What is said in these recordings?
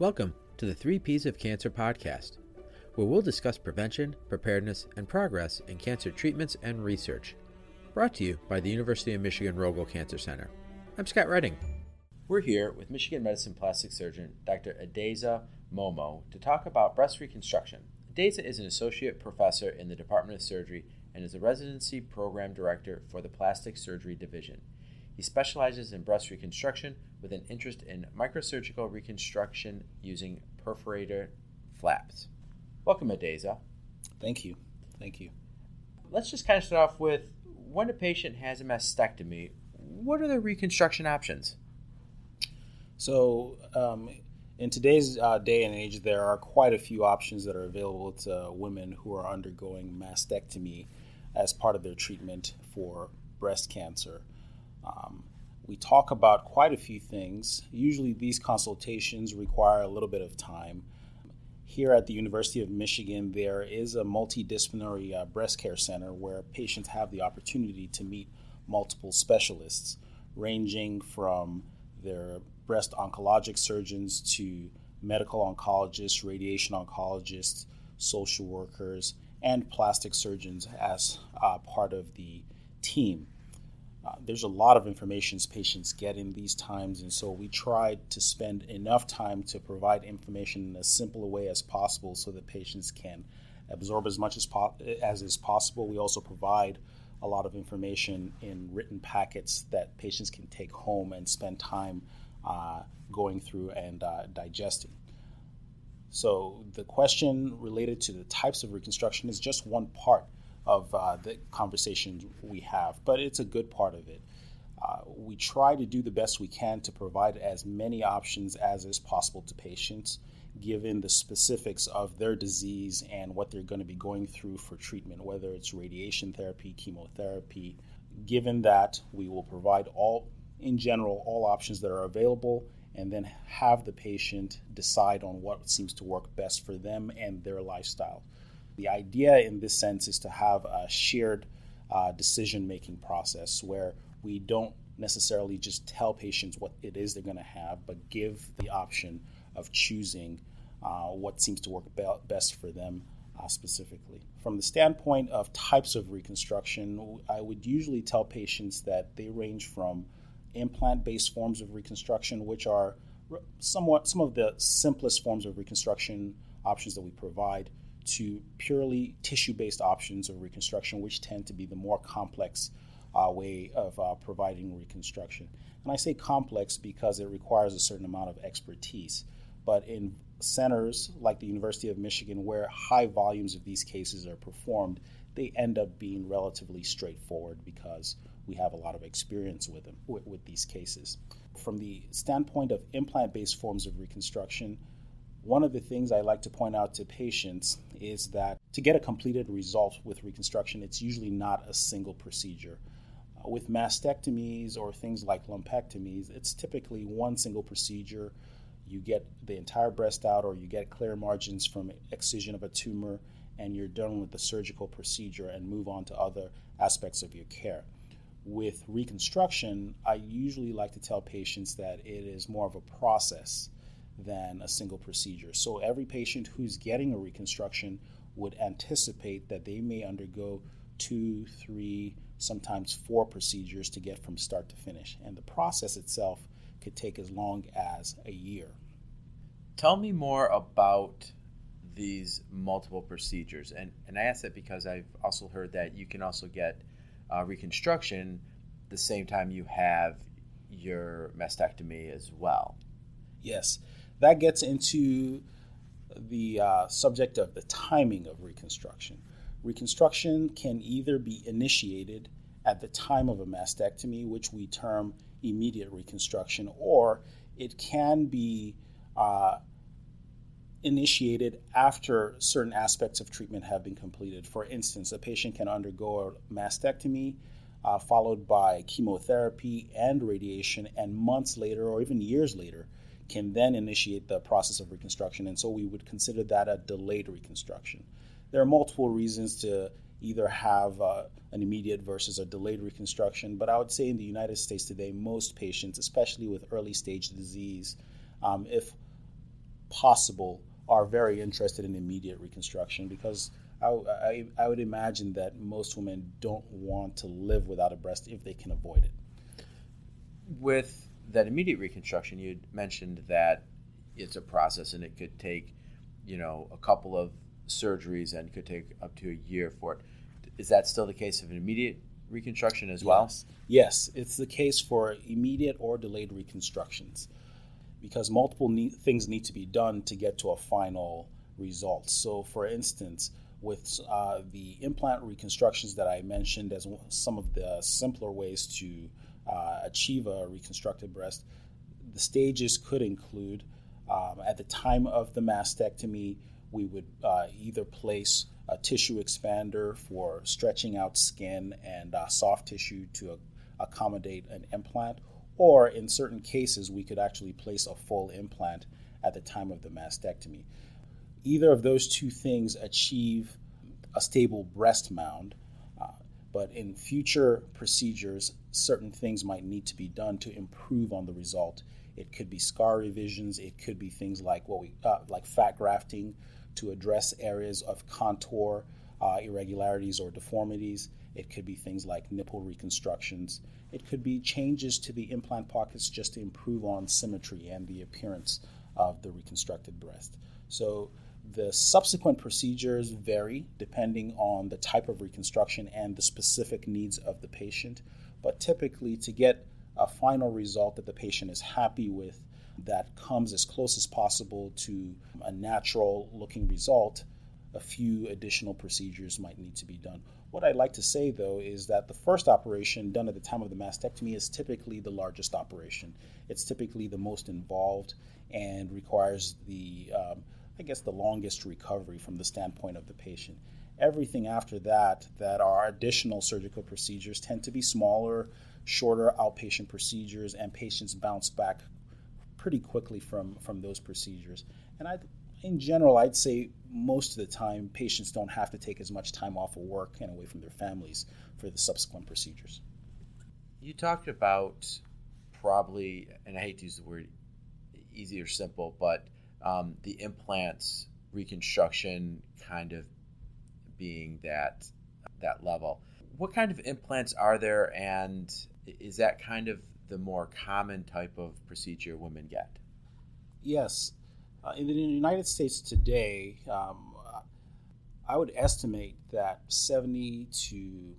Welcome to the Three Ps of Cancer podcast, where we'll discuss prevention, preparedness, and progress in cancer treatments and research. Brought to you by the University of Michigan Rogel Cancer Center. I'm Scott Redding. We're here with Michigan Medicine plastic surgeon Dr. Adeyiza Momoh to talk about breast reconstruction. Adeyiza is an associate professor in the Department of Surgery and is a residency program director for the Plastic Surgery Division. He specializes in breast reconstruction with an interest in microsurgical reconstruction using perforator flaps. Welcome, Adeyiza. Thank you. Thank you. Let's just kind of start off with when a patient has a mastectomy, what are the reconstruction options? So, um, in today's uh, day and age, there are quite a few options that are available to women who are undergoing mastectomy as part of their treatment for breast cancer. Um, we talk about quite a few things. Usually, these consultations require a little bit of time. Here at the University of Michigan, there is a multidisciplinary uh, breast care center where patients have the opportunity to meet multiple specialists, ranging from their breast oncologic surgeons to medical oncologists, radiation oncologists, social workers, and plastic surgeons as uh, part of the team. Uh, there's a lot of information patients get in these times, and so we tried to spend enough time to provide information in as simple a way as possible so that patients can absorb as much as, po- as is possible. We also provide a lot of information in written packets that patients can take home and spend time uh, going through and uh, digesting. So, the question related to the types of reconstruction is just one part of uh, the conversations we have, but it's a good part of it. Uh, we try to do the best we can to provide as many options as is possible to patients, given the specifics of their disease and what they're going to be going through for treatment, whether it's radiation therapy, chemotherapy. Given that, we will provide all, in general, all options that are available and then have the patient decide on what seems to work best for them and their lifestyle. The idea in this sense is to have a shared uh, decision making process where we don't necessarily just tell patients what it is they're going to have, but give the option of choosing uh, what seems to work be- best for them uh, specifically. From the standpoint of types of reconstruction, I would usually tell patients that they range from implant based forms of reconstruction, which are somewhat some of the simplest forms of reconstruction options that we provide to purely tissue based options of reconstruction, which tend to be the more complex uh, way of uh, providing reconstruction. And I say complex because it requires a certain amount of expertise. But in centers like the University of Michigan, where high volumes of these cases are performed, they end up being relatively straightforward because we have a lot of experience with them with, with these cases. From the standpoint of implant based forms of reconstruction, one of the things I like to point out to patients is that to get a completed result with reconstruction, it's usually not a single procedure. Uh, with mastectomies or things like lumpectomies, it's typically one single procedure. You get the entire breast out, or you get clear margins from excision of a tumor, and you're done with the surgical procedure and move on to other aspects of your care. With reconstruction, I usually like to tell patients that it is more of a process than a single procedure. So every patient who's getting a reconstruction would anticipate that they may undergo two, three, sometimes four procedures to get from start to finish. And the process itself could take as long as a year. Tell me more about these multiple procedures. And, and I ask that because I've also heard that you can also get uh, reconstruction the same time you have your mastectomy as well. Yes that gets into the uh, subject of the timing of reconstruction. Reconstruction can either be initiated at the time of a mastectomy, which we term immediate reconstruction, or it can be uh, initiated after certain aspects of treatment have been completed. For instance, a patient can undergo a mastectomy uh, followed by chemotherapy and radiation, and months later, or even years later, can then initiate the process of reconstruction. And so we would consider that a delayed reconstruction. There are multiple reasons to either have uh, an immediate versus a delayed reconstruction, but I would say in the United States today, most patients, especially with early stage disease, um, if possible, are very interested in immediate reconstruction because I, I, I, would imagine that most women don't want to live without a breast if they can avoid it. With that immediate reconstruction, you mentioned that it's a process and it could take, you know, a couple of surgeries and could take up to a year for it. Is that still the case of an immediate reconstruction as yes. well? Yes, it's the case for immediate or delayed reconstructions because multiple ne- things need to be done to get to a final result. So, for instance, with uh, the implant reconstructions that I mentioned as some of the simpler ways to uh, achieve a reconstructed breast, the stages could include um, at the time of the mastectomy, we would uh, either place a tissue expander for stretching out skin and uh, soft tissue to accommodate an implant, or in certain cases, we could actually place a full implant at the time of the mastectomy. Either of those two things achieve a stable breast mound, uh, but in future procedures, certain things might need to be done to improve on the result. It could be scar revisions. It could be things like what we uh, like fat grafting to address areas of contour uh, irregularities or deformities. It could be things like nipple reconstructions. It could be changes to the implant pockets just to improve on symmetry and the appearance of the reconstructed breast. So the subsequent procedures vary depending on the type of reconstruction and the specific needs of the patient. But typically, to get a final result that the patient is happy with, that comes as close as possible to a natural looking result, a few additional procedures might need to be done. What I'd like to say, though, is that the first operation done at the time of the mastectomy is typically the largest operation. It's typically the most involved and requires the, um, I guess, the longest recovery from the standpoint of the patient. Everything after that, that are additional surgical procedures, tend to be smaller, shorter outpatient procedures, and patients bounce back pretty quickly from from those procedures. And I, in general, I'd say most of the time patients don't have to take as much time off of work and away from their families for the subsequent procedures. You talked about probably, and I hate to use the word easy or simple, but um, the implants reconstruction kind of being that that level. What kind of implants are there, and is that kind of the more common type of procedure women get? Yes. Uh, in the United States today, um, I would estimate that 70 to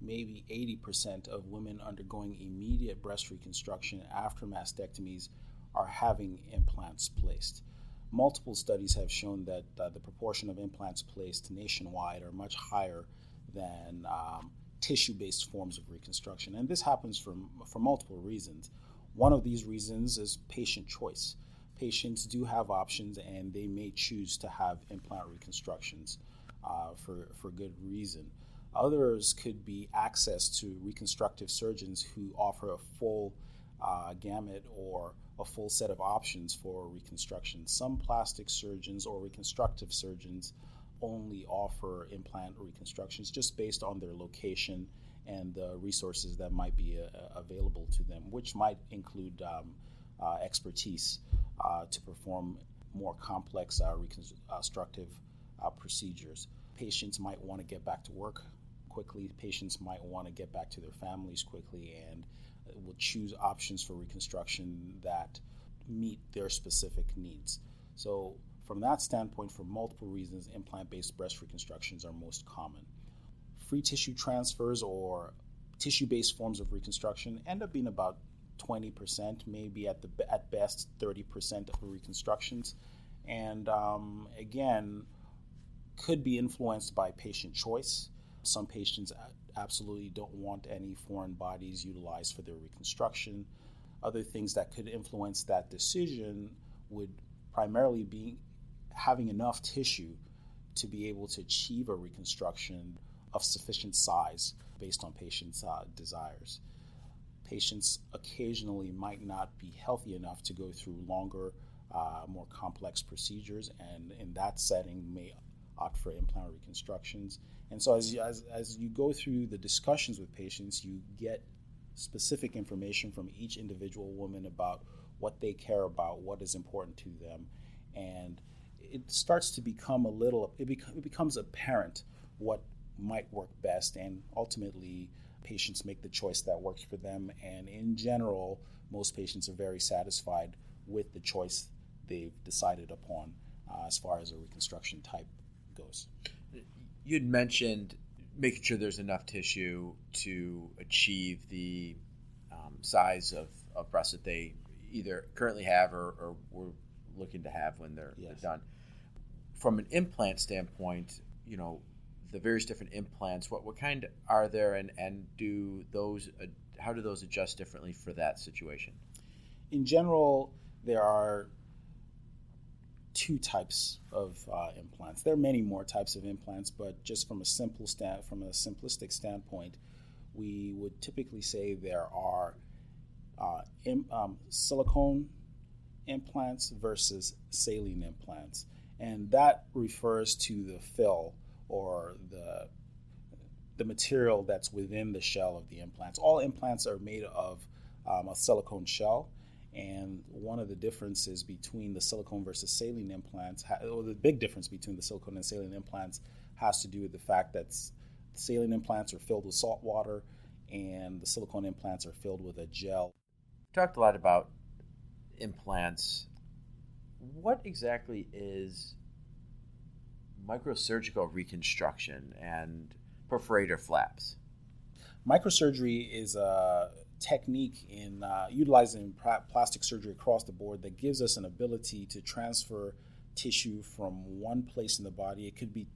maybe 80% of women undergoing immediate breast reconstruction after mastectomies are having implants placed. Multiple studies have shown that uh, the proportion of implants placed nationwide are much higher than um, tissue based forms of reconstruction. And this happens for, for multiple reasons. One of these reasons is patient choice. Patients do have options and they may choose to have implant reconstructions uh, for, for good reason. Others could be access to reconstructive surgeons who offer a full uh, gamut or a full set of options for reconstruction. Some plastic surgeons or reconstructive surgeons only offer implant reconstructions just based on their location and the resources that might be uh, available to them, which might include um, uh, expertise uh, to perform more complex uh, reconstructive uh, procedures. Patients might want to get back to work quickly. Patients might want to get back to their families quickly and will choose options for reconstruction that meet their specific needs. So from that standpoint, for multiple reasons, implant based breast reconstructions are most common. Free tissue transfers or tissue based forms of reconstruction end up being about 20%, maybe at, the, at best 30% of reconstructions. And um, again, could be influenced by patient choice. Some patients absolutely don't want any foreign bodies utilized for their reconstruction. Other things that could influence that decision would primarily be having enough tissue to be able to achieve a reconstruction of sufficient size based on patients' uh, desires. Patients occasionally might not be healthy enough to go through longer, uh, more complex procedures, and in that setting, may opt for implant reconstructions. And so, as, as, as you go through the discussions with patients, you get specific information from each individual woman about what they care about, what is important to them, and it starts to become a little. It, it becomes apparent what might work best, and ultimately, patients make the choice that works for them. And in general, most patients are very satisfied with the choice they've decided upon uh, as far as a reconstruction type goes. You'd mentioned making sure there's enough tissue to achieve the um, size of, of breast that they either currently have or, or were looking to have when they're, yes. they're done. From an implant standpoint, you know, the various different implants, what, what kind are there and, and do those, uh, how do those adjust differently for that situation? In general, there are two types of uh, implants. There are many more types of implants, but just from a simple stand, from a simplistic standpoint, we would typically say there are uh, Im, um, silicone implants versus saline implants, and that refers to the fill or the the material that's within the shell of the implants. All implants are made of um, a silicone shell, and one of the differences between the silicone versus saline implants, or the big difference between the silicone and saline implants, has to do with the fact that saline implants are filled with salt water and the silicone implants are filled with a gel. We talked a lot about implants. What exactly is microsurgical reconstruction and perforator flaps? Microsurgery is a technique in uh, utilizing plastic surgery across the board that gives us an ability to transfer tissue from one place in the body. It could be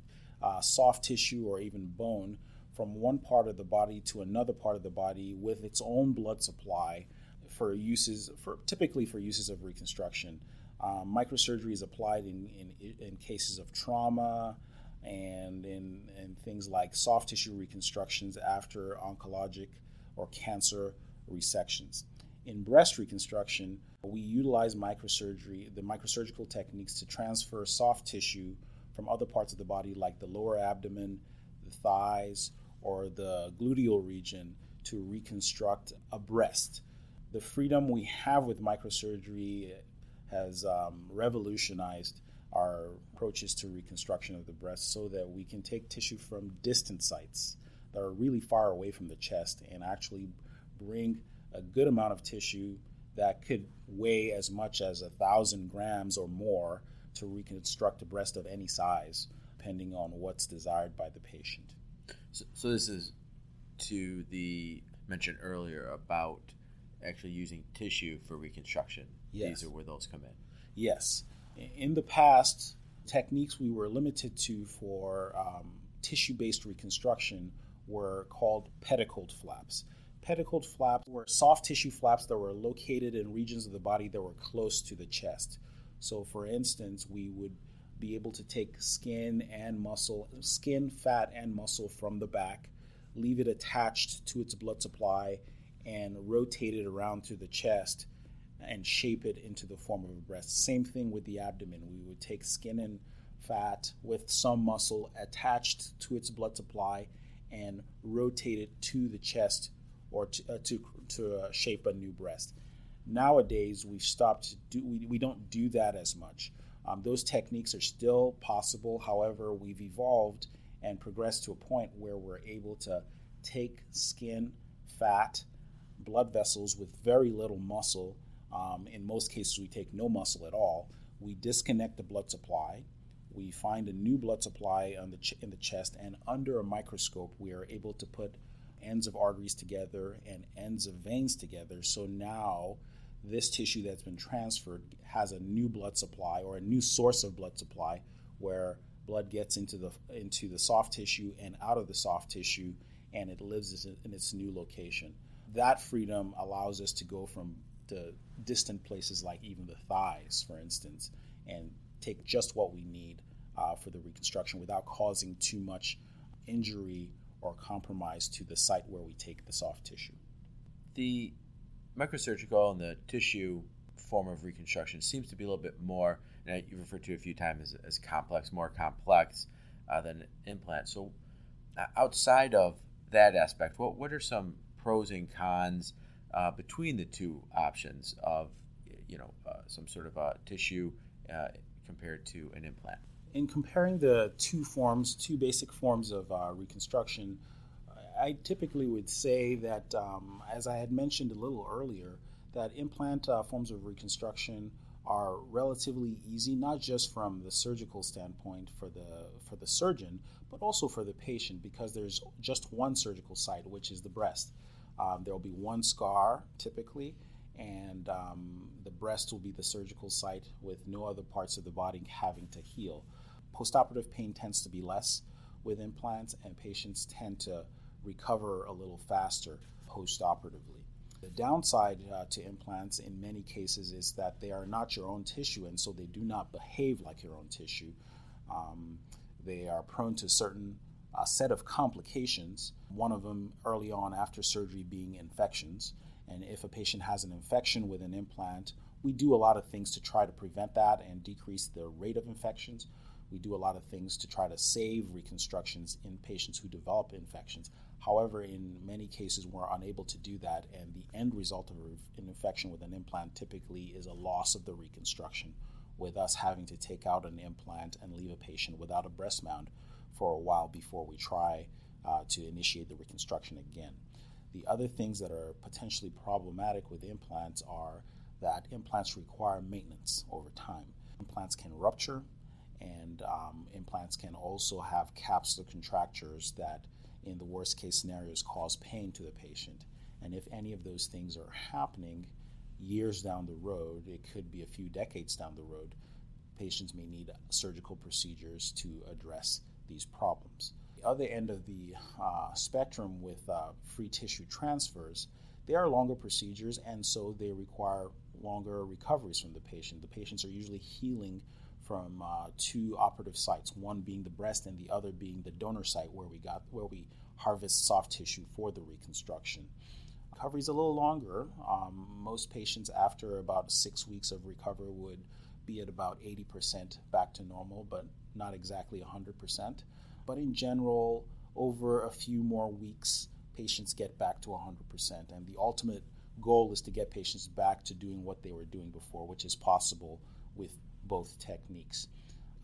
uh, soft tissue or even bone from one part of the body to another part of the body with its own blood supply for uses for typically for uses of reconstruction. Um, microsurgery is applied in, in, in cases of trauma and in, in things like soft tissue reconstructions after oncologic or cancer resections. In breast reconstruction, we utilize microsurgery, the microsurgical techniques to transfer soft tissue from other parts of the body, like the lower abdomen, the thighs, or the gluteal region, to reconstruct a breast. The freedom we have with microsurgery has um, revolutionized our approaches to reconstruction of the breast so that we can take tissue from distant sites that are really far away from the chest and actually bring a good amount of tissue that could weigh as much as a thousand grams or more to reconstruct a breast of any size, depending on what's desired by the patient. So, so this is to the mention earlier about actually using tissue for reconstruction. Yes. These are where those come in. Yes. In the past, techniques we were limited to for um, tissue based reconstruction were called pedicled flaps. Pedicled flaps were soft tissue flaps that were located in regions of the body that were close to the chest. So, for instance, we would be able to take skin and muscle, skin, fat, and muscle from the back, leave it attached to its blood supply, and rotate it around to the chest and shape it into the form of a breast. Same thing with the abdomen. We would take skin and fat with some muscle attached to its blood supply and rotate it to the chest or to, uh, to, to uh, shape a new breast. Nowadays, we've stopped do, we, we don't do that as much. Um, those techniques are still possible. However, we've evolved and progressed to a point where we're able to take skin, fat, blood vessels with very little muscle. Um, in most cases, we take no muscle at all. We disconnect the blood supply. We find a new blood supply the ch- in the chest, and under a microscope, we are able to put ends of arteries together and ends of veins together. So now this tissue that's been transferred has a new blood supply or a new source of blood supply where blood gets into the into the soft tissue and out of the soft tissue and it lives in its new location. That freedom allows us to go from the distant places like even the thighs, for instance, and take just what we need uh, for the reconstruction without causing too much injury or compromise to the site where we take the soft tissue. The microsurgical and the tissue form of reconstruction seems to be a little bit more, and you referred to a few times as, as complex, more complex uh, than implant. So, uh, outside of that aspect, what what are some pros and cons uh, between the two options of you know uh, some sort of a tissue uh, compared to an implant? In comparing the two forms, two basic forms of uh, reconstruction, I typically would say that, um, as I had mentioned a little earlier, that implant uh, forms of reconstruction are relatively easy, not just from the surgical standpoint for the for the surgeon, but also for the patient, because there's just one surgical site, which is the breast. Um, there will be one scar typically, and um, the breast will be the surgical site with no other parts of the body having to heal. Postoperative pain tends to be less with implants, and patients tend to recover a little faster postoperatively. The downside uh, to implants in many cases is that they are not your own tissue, and so they do not behave like your own tissue. Um, they are prone to certain uh, set of complications. One of them early on after surgery being infections. And if a patient has an infection with an implant, we do a lot of things to try to prevent that and decrease the rate of infections. We do a lot of things to try to save reconstructions in patients who develop infections. However, in many cases, we're unable to do that, and the end result of an infection with an implant typically is a loss of the reconstruction, with us having to take out an implant and leave a patient without a breast mound for a while before we try uh, to initiate the reconstruction again. The other things that are potentially problematic with implants are that implants require maintenance over time. Implants can rupture, and um, implants can also have capsular contractures that in the worst case scenarios, cause pain to the patient. And if any of those things are happening years down the road, it could be a few decades down the road, patients may need surgical procedures to address these problems. The other end of the uh, spectrum with uh, free tissue transfers, they are longer procedures and so they require longer recoveries from the patient. The patients are usually healing from uh, two operative sites, one being the breast and the other being the donor site where we got where we harvest soft tissue for the reconstruction. Recovery is a little longer. Um, most patients, after about six weeks of recovery, would be at about 80% back to normal, but not exactly 100%. But in general, over a few more weeks, patients get back to 100%. And the ultimate goal is to get patients back to doing what they were doing before, which is possible with both techniques.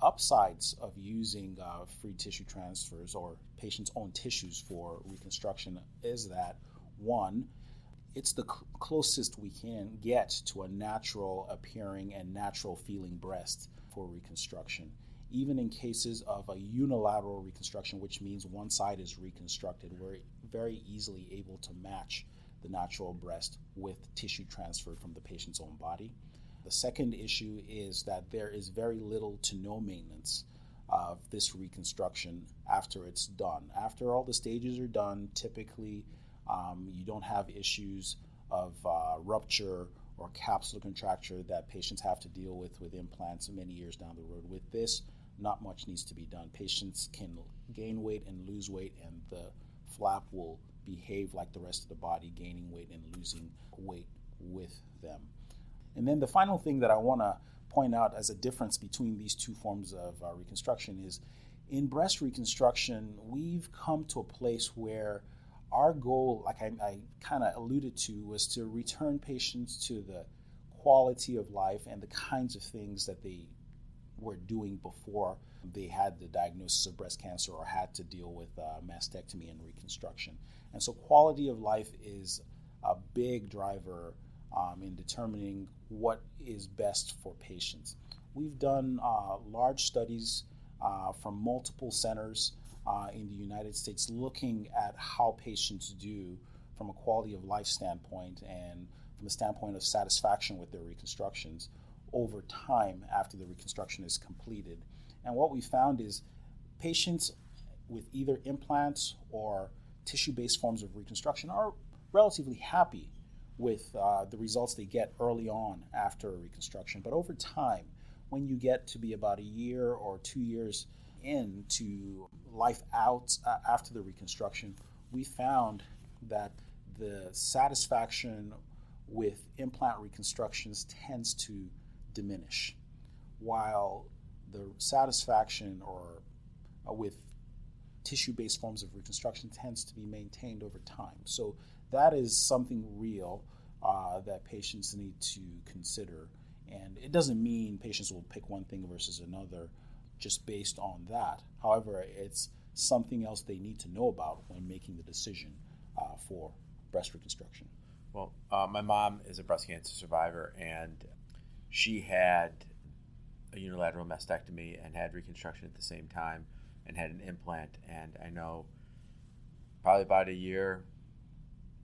Upsides of using uh, free tissue transfers or patients' own tissues for reconstruction is that one, it's the cl- closest we can get to a natural appearing and natural feeling breast for reconstruction. Even in cases of a unilateral reconstruction, which means one side is reconstructed, we're very easily able to match the natural breast with tissue transferred from the patient's own body. The second issue is that there is very little to no maintenance of this reconstruction after it's done. After all the stages are done, typically um, you don't have issues of uh, rupture or capsular contracture that patients have to deal with with implants many years down the road. With this, not much needs to be done. Patients can gain weight and lose weight, and the flap will behave like the rest of the body, gaining weight and losing weight with them. And then the final thing that I want to point out as a difference between these two forms of uh, reconstruction is in breast reconstruction, we've come to a place where our goal, like I, I kind of alluded to, was to return patients to the quality of life and the kinds of things that they were doing before they had the diagnosis of breast cancer or had to deal with uh, mastectomy and reconstruction. And so, quality of life is a big driver um, in determining what is best for patients. We've done uh, large studies uh, from multiple centers uh, in the United States looking at how patients do from a quality of life standpoint and from a standpoint of satisfaction with their reconstructions over time after the reconstruction is completed. And what we found is patients with either implants or tissue based forms of reconstruction are relatively happy with uh, the results they get early on after a reconstruction. But over time, when you get to be about a year or two years into life out uh, after the reconstruction, we found that the satisfaction with implant reconstructions tends to diminish, while the satisfaction or uh, with tissue-based forms of reconstruction tends to be maintained over time. So that is something real uh, that patients need to consider And it doesn't mean patients will pick one thing versus another just based on that. However, it's something else they need to know about when making the decision uh, for breast reconstruction. Well, uh, my mom is a breast cancer survivor, and she had a unilateral mastectomy and had reconstruction at the same time and had an implant. And I know probably about a year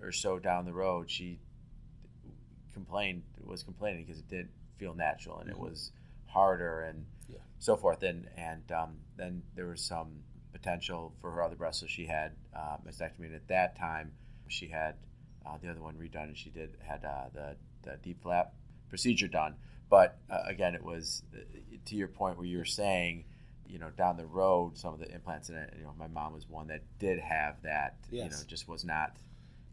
or so down the road, she complained, was complaining because it didn't feel natural and mm-hmm. it was harder and yeah. so forth. And, and um, then there was some potential for her other breast. So she had uh, mastectomy. And at that time, she had uh, the other one redone and she did had uh, the, the DIEP flap procedure done. But uh, again, it was uh, to your point where you were saying, you know, down the road, some of the implants in it. You know, my mom was one that did have that. Yes. You know, just was not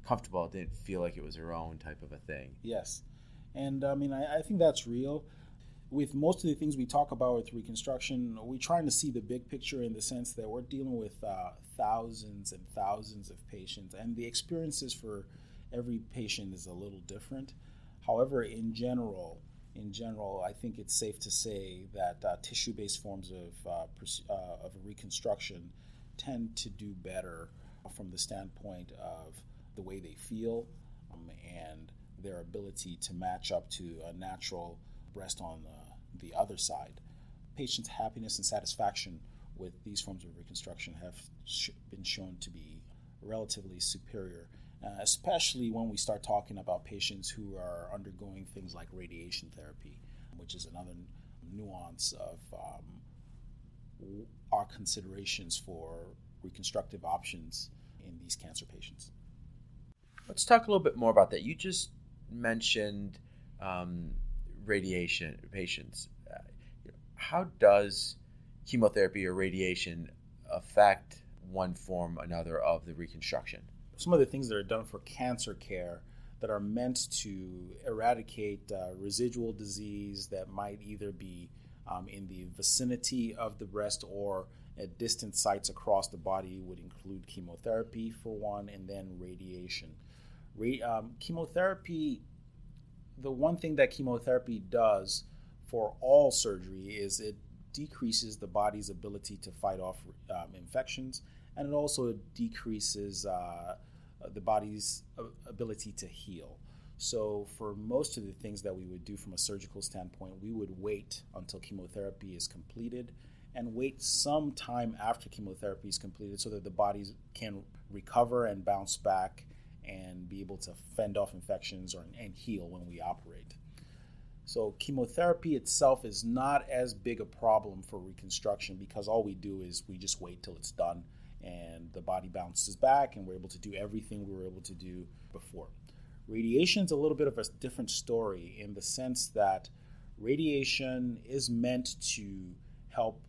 comfortable. It didn't feel like it was her own type of a thing. Yes, and I mean, I, I think that's real. With most of the things we talk about with reconstruction, we're trying to see the big picture in the sense that we're dealing with uh, thousands and thousands of patients, and the experiences for every patient is a little different. However, in general, in general, I think it's safe to say that uh, tissue-based forms of uh, uh, of reconstruction tend to do better from the standpoint of the way they feel um, and their ability to match up to a natural breast on the, the other side. Patients' happiness and satisfaction with these forms of reconstruction have sh- been shown to be relatively superior uh, especially when we start talking about patients who are undergoing things like radiation therapy, which is another nuance of um, our considerations for reconstructive options in these cancer patients. Let's talk a little bit more about that. You just mentioned um, radiation patients. Uh, how does chemotherapy or radiation affect one form or another of the reconstruction? some of the things that are done for cancer care that are meant to eradicate uh, residual disease that might either be um, in the vicinity of the breast or at distant sites across the body would include chemotherapy for one and then radiation. Um, chemotherapy, the one thing that chemotherapy does for all surgery is it decreases the body's ability to fight off um, infections and it also decreases uh, uh, the body's ability to heal. So, for most of the things that we would do from a surgical standpoint, we would wait until chemotherapy is completed and wait some time after chemotherapy is completed so that the body can recover and bounce back and be able to fend off infections or, and heal when we operate. So, chemotherapy itself is not as big a problem for reconstruction because all we do is we just wait till it's done and the body bounces back and we're able to do everything we were able to do before. Radiation is a little bit of a different story in the sense that radiation is meant to help,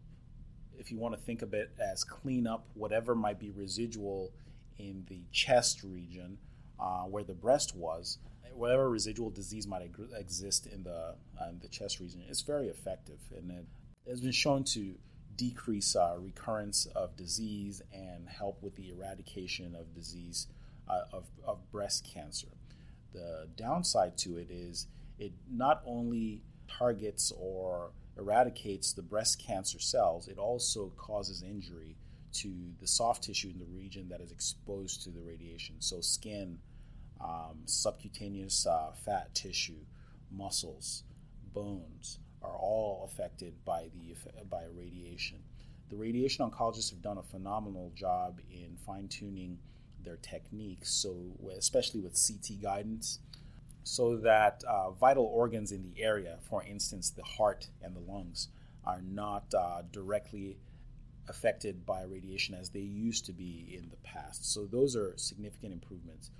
if you want to think of it as clean up whatever might be residual in the chest region uh, where the breast was, whatever residual disease might exist in the, uh, in the chest region. It's very effective and it has been shown to decrease uh, recurrence of disease and help with the eradication of disease uh, of, of breast cancer. The downside to it is it not only targets or eradicates the breast cancer cells, it also causes injury to the soft tissue in the region that is exposed to the radiation. So, skin, um, subcutaneous uh, fat tissue, muscles, bones are all affected by the by radiation. The radiation oncologists have done a phenomenal job in fine tuning their techniques, so especially with CT guidance, so that uh, vital organs in the area, for instance, the heart and the lungs, are not uh, directly affected by radiation as they used to be in the past. So those are significant improvements.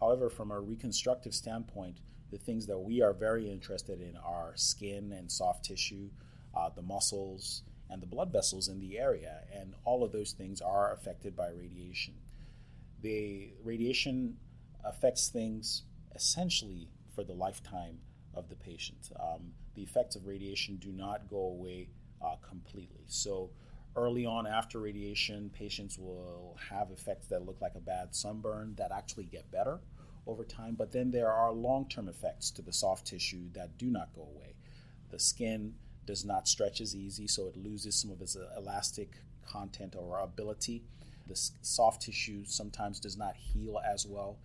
However, from a reconstructive standpoint, the things that we are very interested in are skin and soft tissue, uh, the muscles, and the blood vessels in the area. And all of those things are affected by radiation. The radiation affects things essentially for the lifetime of the patient. Um, the effects of radiation do not go away uh, completely. So, early on after radiation, patients will have effects that look like a bad sunburn that actually get better over time, but then there are long term effects to the soft tissue that do not go away. The skin does not stretch as easy, so it loses some of its elastic content or ability. The soft tissue sometimes does not heal as well.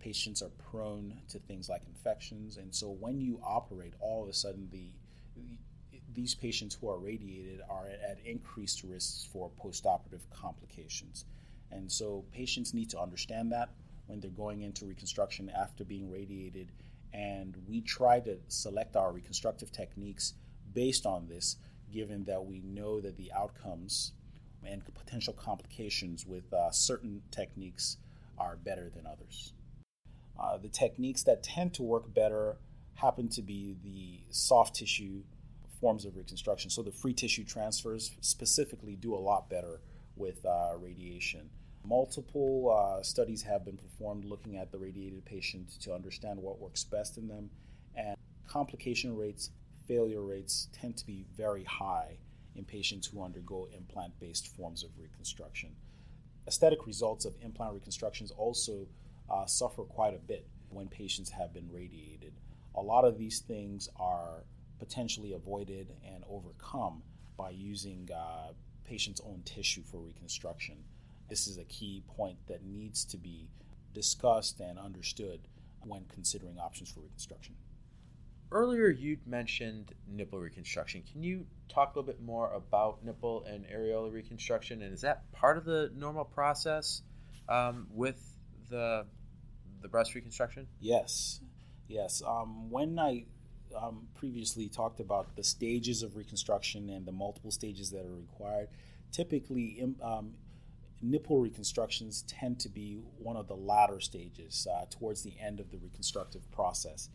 Patients are prone to things like infections, and so when you operate, all of a sudden the these patients who are radiated are at increased risks for postoperative complications. And so patients need to understand that when they're going into reconstruction after being radiated. And we try to select our reconstructive techniques based on this, given that we know that the outcomes and potential complications with uh, certain techniques are better than others. Uh, the techniques that tend to work better happen to be the soft tissue forms of reconstruction. So the free tissue transfers specifically do a lot better with uh, radiation. Multiple uh, studies have been performed looking at the radiated patient to understand what works best in them, and complication rates, failure rates tend to be very high in patients who undergo implant based forms of reconstruction. Aesthetic results of implant reconstructions also uh, suffer quite a bit when patients have been radiated. A lot of these things are potentially avoided and overcome by using uh, patient's own tissue for reconstruction. This is a key point that needs to be discussed and understood when considering options for reconstruction. Earlier, you mentioned nipple reconstruction. Can you talk a little bit more about nipple and areola reconstruction? And is that part of the normal process um, with the the breast reconstruction? Yes, yes. Um, when I um, previously talked about the stages of reconstruction and the multiple stages that are required. Typically, um, nipple reconstructions tend to be one of the latter stages uh, towards the end of the reconstructive process.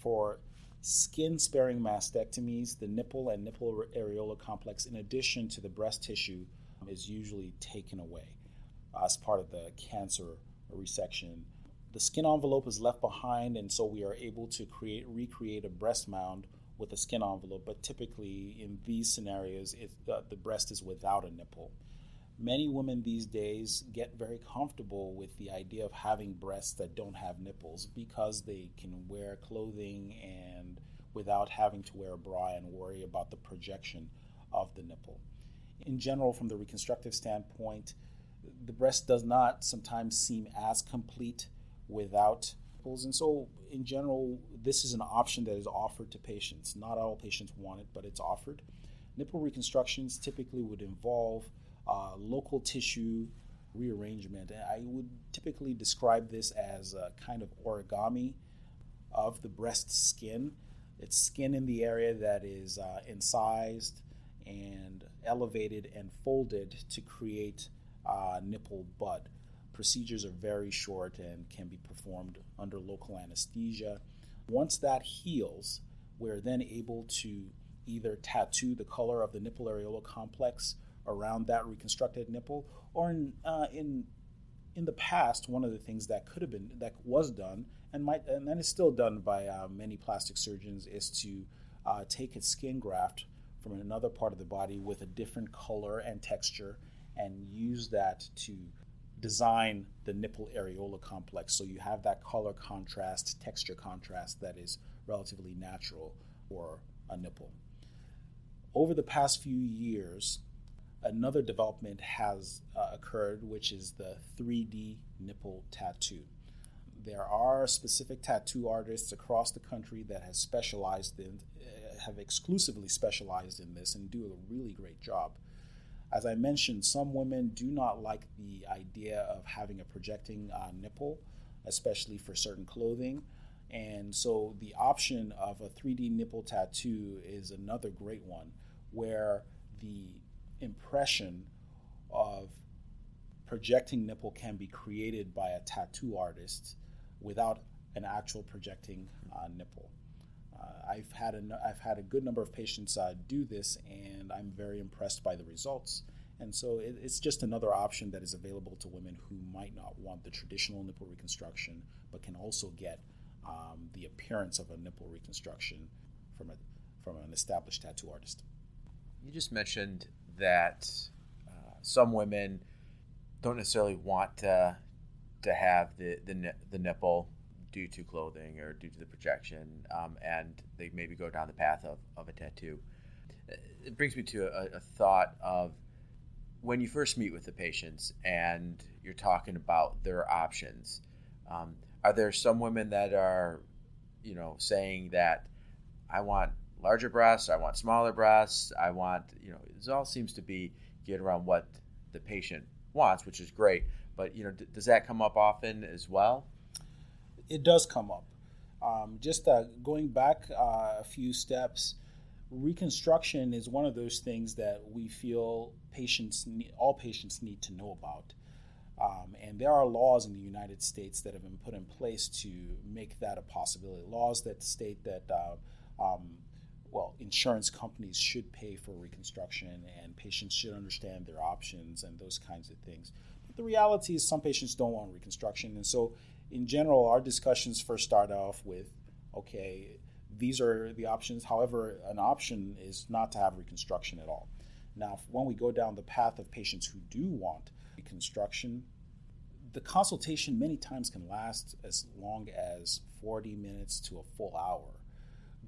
For skin sparing mastectomies, the nipple and nipple areola complex, in addition to the breast tissue, is usually taken away as part of the cancer resection the skin envelope is left behind, and so we are able to create recreate a breast mound with a skin envelope. But typically, in these scenarios, it, uh, the breast is without a nipple. Many women these days get very comfortable with the idea of having breasts that don't have nipples because they can wear clothing and without having to wear a bra and worry about the projection of the nipple. In general, from the reconstructive standpoint, the breast does not sometimes seem as complete without nipples. And so, in general, this is an option that is offered to patients. Not all patients want it, but it's offered. Nipple reconstructions typically would involve uh, local tissue rearrangement. I would typically describe this as a kind of origami of the breast skin. It's skin in the area that is uh, incised and elevated and folded to create a nipple bud procedures are very short and can be performed under local anesthesia. Once that heals, we're then able to either tattoo the color of the nipple areola complex around that reconstructed nipple, or in, uh, in in the past, one of the things that could have been that was done and might and then is still done by uh, many plastic surgeons is to uh, take a skin graft from another part of the body with a different color and texture and use that to design the nipple areola complex so you have that color contrast, texture contrast that is relatively natural for a nipple. Over the past few years, another development has uh, occurred, which is the 3D nipple tattoo. There are specific tattoo artists across the country that have specialized in, uh, have exclusively specialized in this and do a really great job. As I mentioned, some women do not like the idea of having a projecting uh, nipple, especially for certain clothing. And so the option of a 3D nipple tattoo is another great one where the impression of projecting nipple can be created by a tattoo artist without an actual projecting uh, nipple. Uh, I've had a, I've had a good number of patients uh, do this, and I'm very impressed by the results. And so it, it's just another option that is available to women who might not want the traditional nipple reconstruction, but can also get um, the appearance of a nipple reconstruction from a from an established tattoo artist. You just mentioned that uh, some women don't necessarily want to, to have the, the the nipple due to clothing or due to the projection, um, and they maybe go down the path of, of a tattoo. It brings me to a, a thought of when you first meet with the patients and you're talking about their options. Um, are there some women that are, you know, saying that I want larger breasts, I want smaller breasts, I want, you know, it all seems to be geared around what the patient wants, which is great. But you know, d- does that come up often as well? It does come up. Um, just uh, going back uh, a few steps, reconstruction is one of those things that we feel patients, need, all patients, need to know about. Um, and there are laws in the United States that have been put in place to make that a possibility. Laws that state that, uh, insurance companies should pay for reconstruction and patients should understand their options and those kinds of things. But the reality is, some patients don't want reconstruction. And so, in general, our discussions first start off with okay, these are the options. However, an option is not to have reconstruction at all. Now, when we go down the path of patients who do want reconstruction, the consultation many times can last as long as 40 minutes to a full hour,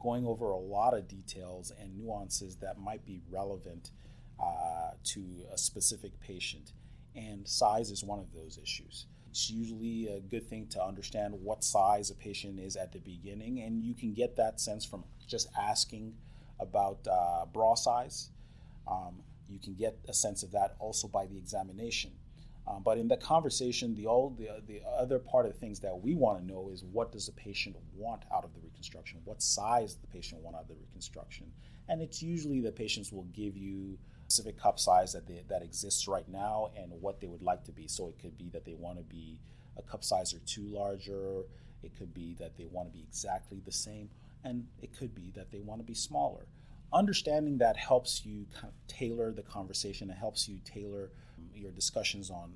going over a lot of details and nuances that might be relevant uh, to a specific patient. And size is one of those issues. It's usually a good thing to understand what size a patient is at the beginning, and you can get that sense from just asking about uh, bra size. Um, you can get a sense of that also by the examination. Um, but in the conversation, the, all, the, the other part of the things that we want to know is what does the patient want out of the reconstruction? What size the patient want out of the reconstruction? And it's usually the patients will give you specific cup size that they, that exists right now and what they would like to be. So it could be that they want to be a cup size or two larger. It could be that they want to be exactly the same, and it could be that they want to be smaller. Understanding that helps you kind of tailor the conversation. It helps you tailor your discussions on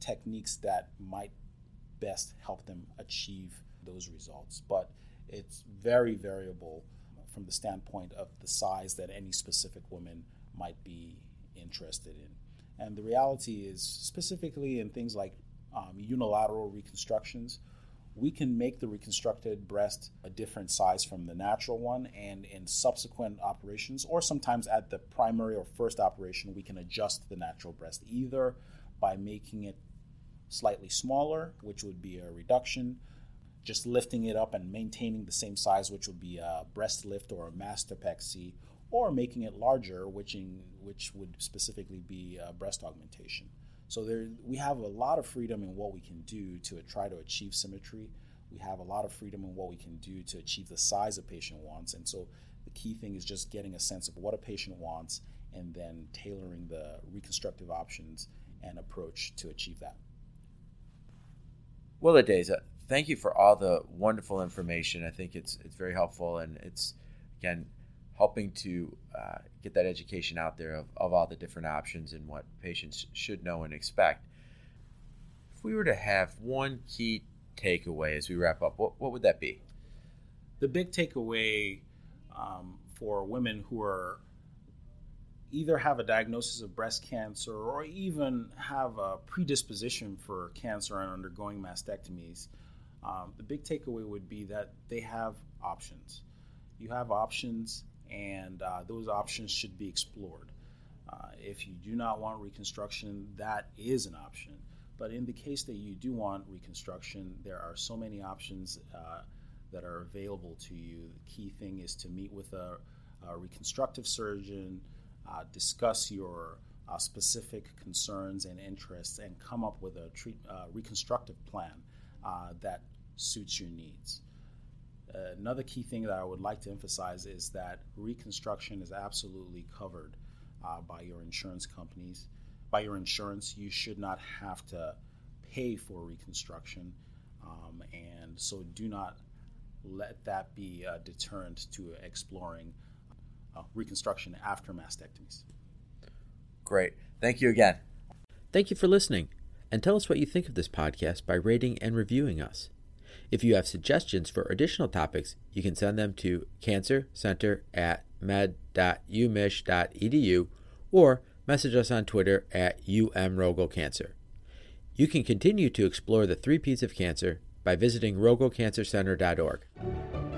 techniques that might best help them achieve those results. But it's very variable from the standpoint of the size that any specific woman might be interested in. And the reality is, specifically in things like um, unilateral reconstructions, we can make the reconstructed breast a different size from the natural one. And in subsequent operations, or sometimes at the primary or first operation, we can adjust the natural breast either by making it slightly smaller, which would be a reduction, just lifting it up and maintaining the same size, which would be a breast lift or a mastopexy, or making it larger, which in, which would specifically be uh, breast augmentation. So there, we have a lot of freedom in what we can do to try to achieve symmetry. We have a lot of freedom in what we can do to achieve the size a patient wants. And so the key thing is just getting a sense of what a patient wants and then tailoring the reconstructive options and approach to achieve that. Well, Adeyiza, thank you for all the wonderful information. I think it's it's very helpful and it's again helping to uh, get that education out there of, of all the different options and what patients should know and expect. If we were to have one key takeaway as we wrap up, what, what would that be? The big takeaway um, for women who are either have a diagnosis of breast cancer or even have a predisposition for cancer and undergoing mastectomies, um, the big takeaway would be that they have options. You have options and uh, those options should be explored. Uh, if you do not want reconstruction, that is an option. But in the case that you do want reconstruction, there are so many options uh, that are available to you. The key thing is to meet with a, a reconstructive surgeon, uh, discuss your uh, specific concerns and interests, and come up with a treat, uh, reconstructive plan that suits your needs another key thing that I would like to emphasize is that reconstruction is absolutely covered uh, by your insurance companies. By your insurance, you should not have to pay for reconstruction, um, and so do not let that be a deterrent to exploring uh, reconstruction after mastectomies. Great. Thank you again. Thank you for listening, and tell us what you think of this podcast by rating and reviewing us. If you have suggestions for additional topics, you can send them to cancercenter at med.umich.edu or message us on Twitter at umrogelcancer. You can continue to explore the three P's of cancer by visiting rogelcancercenter.org.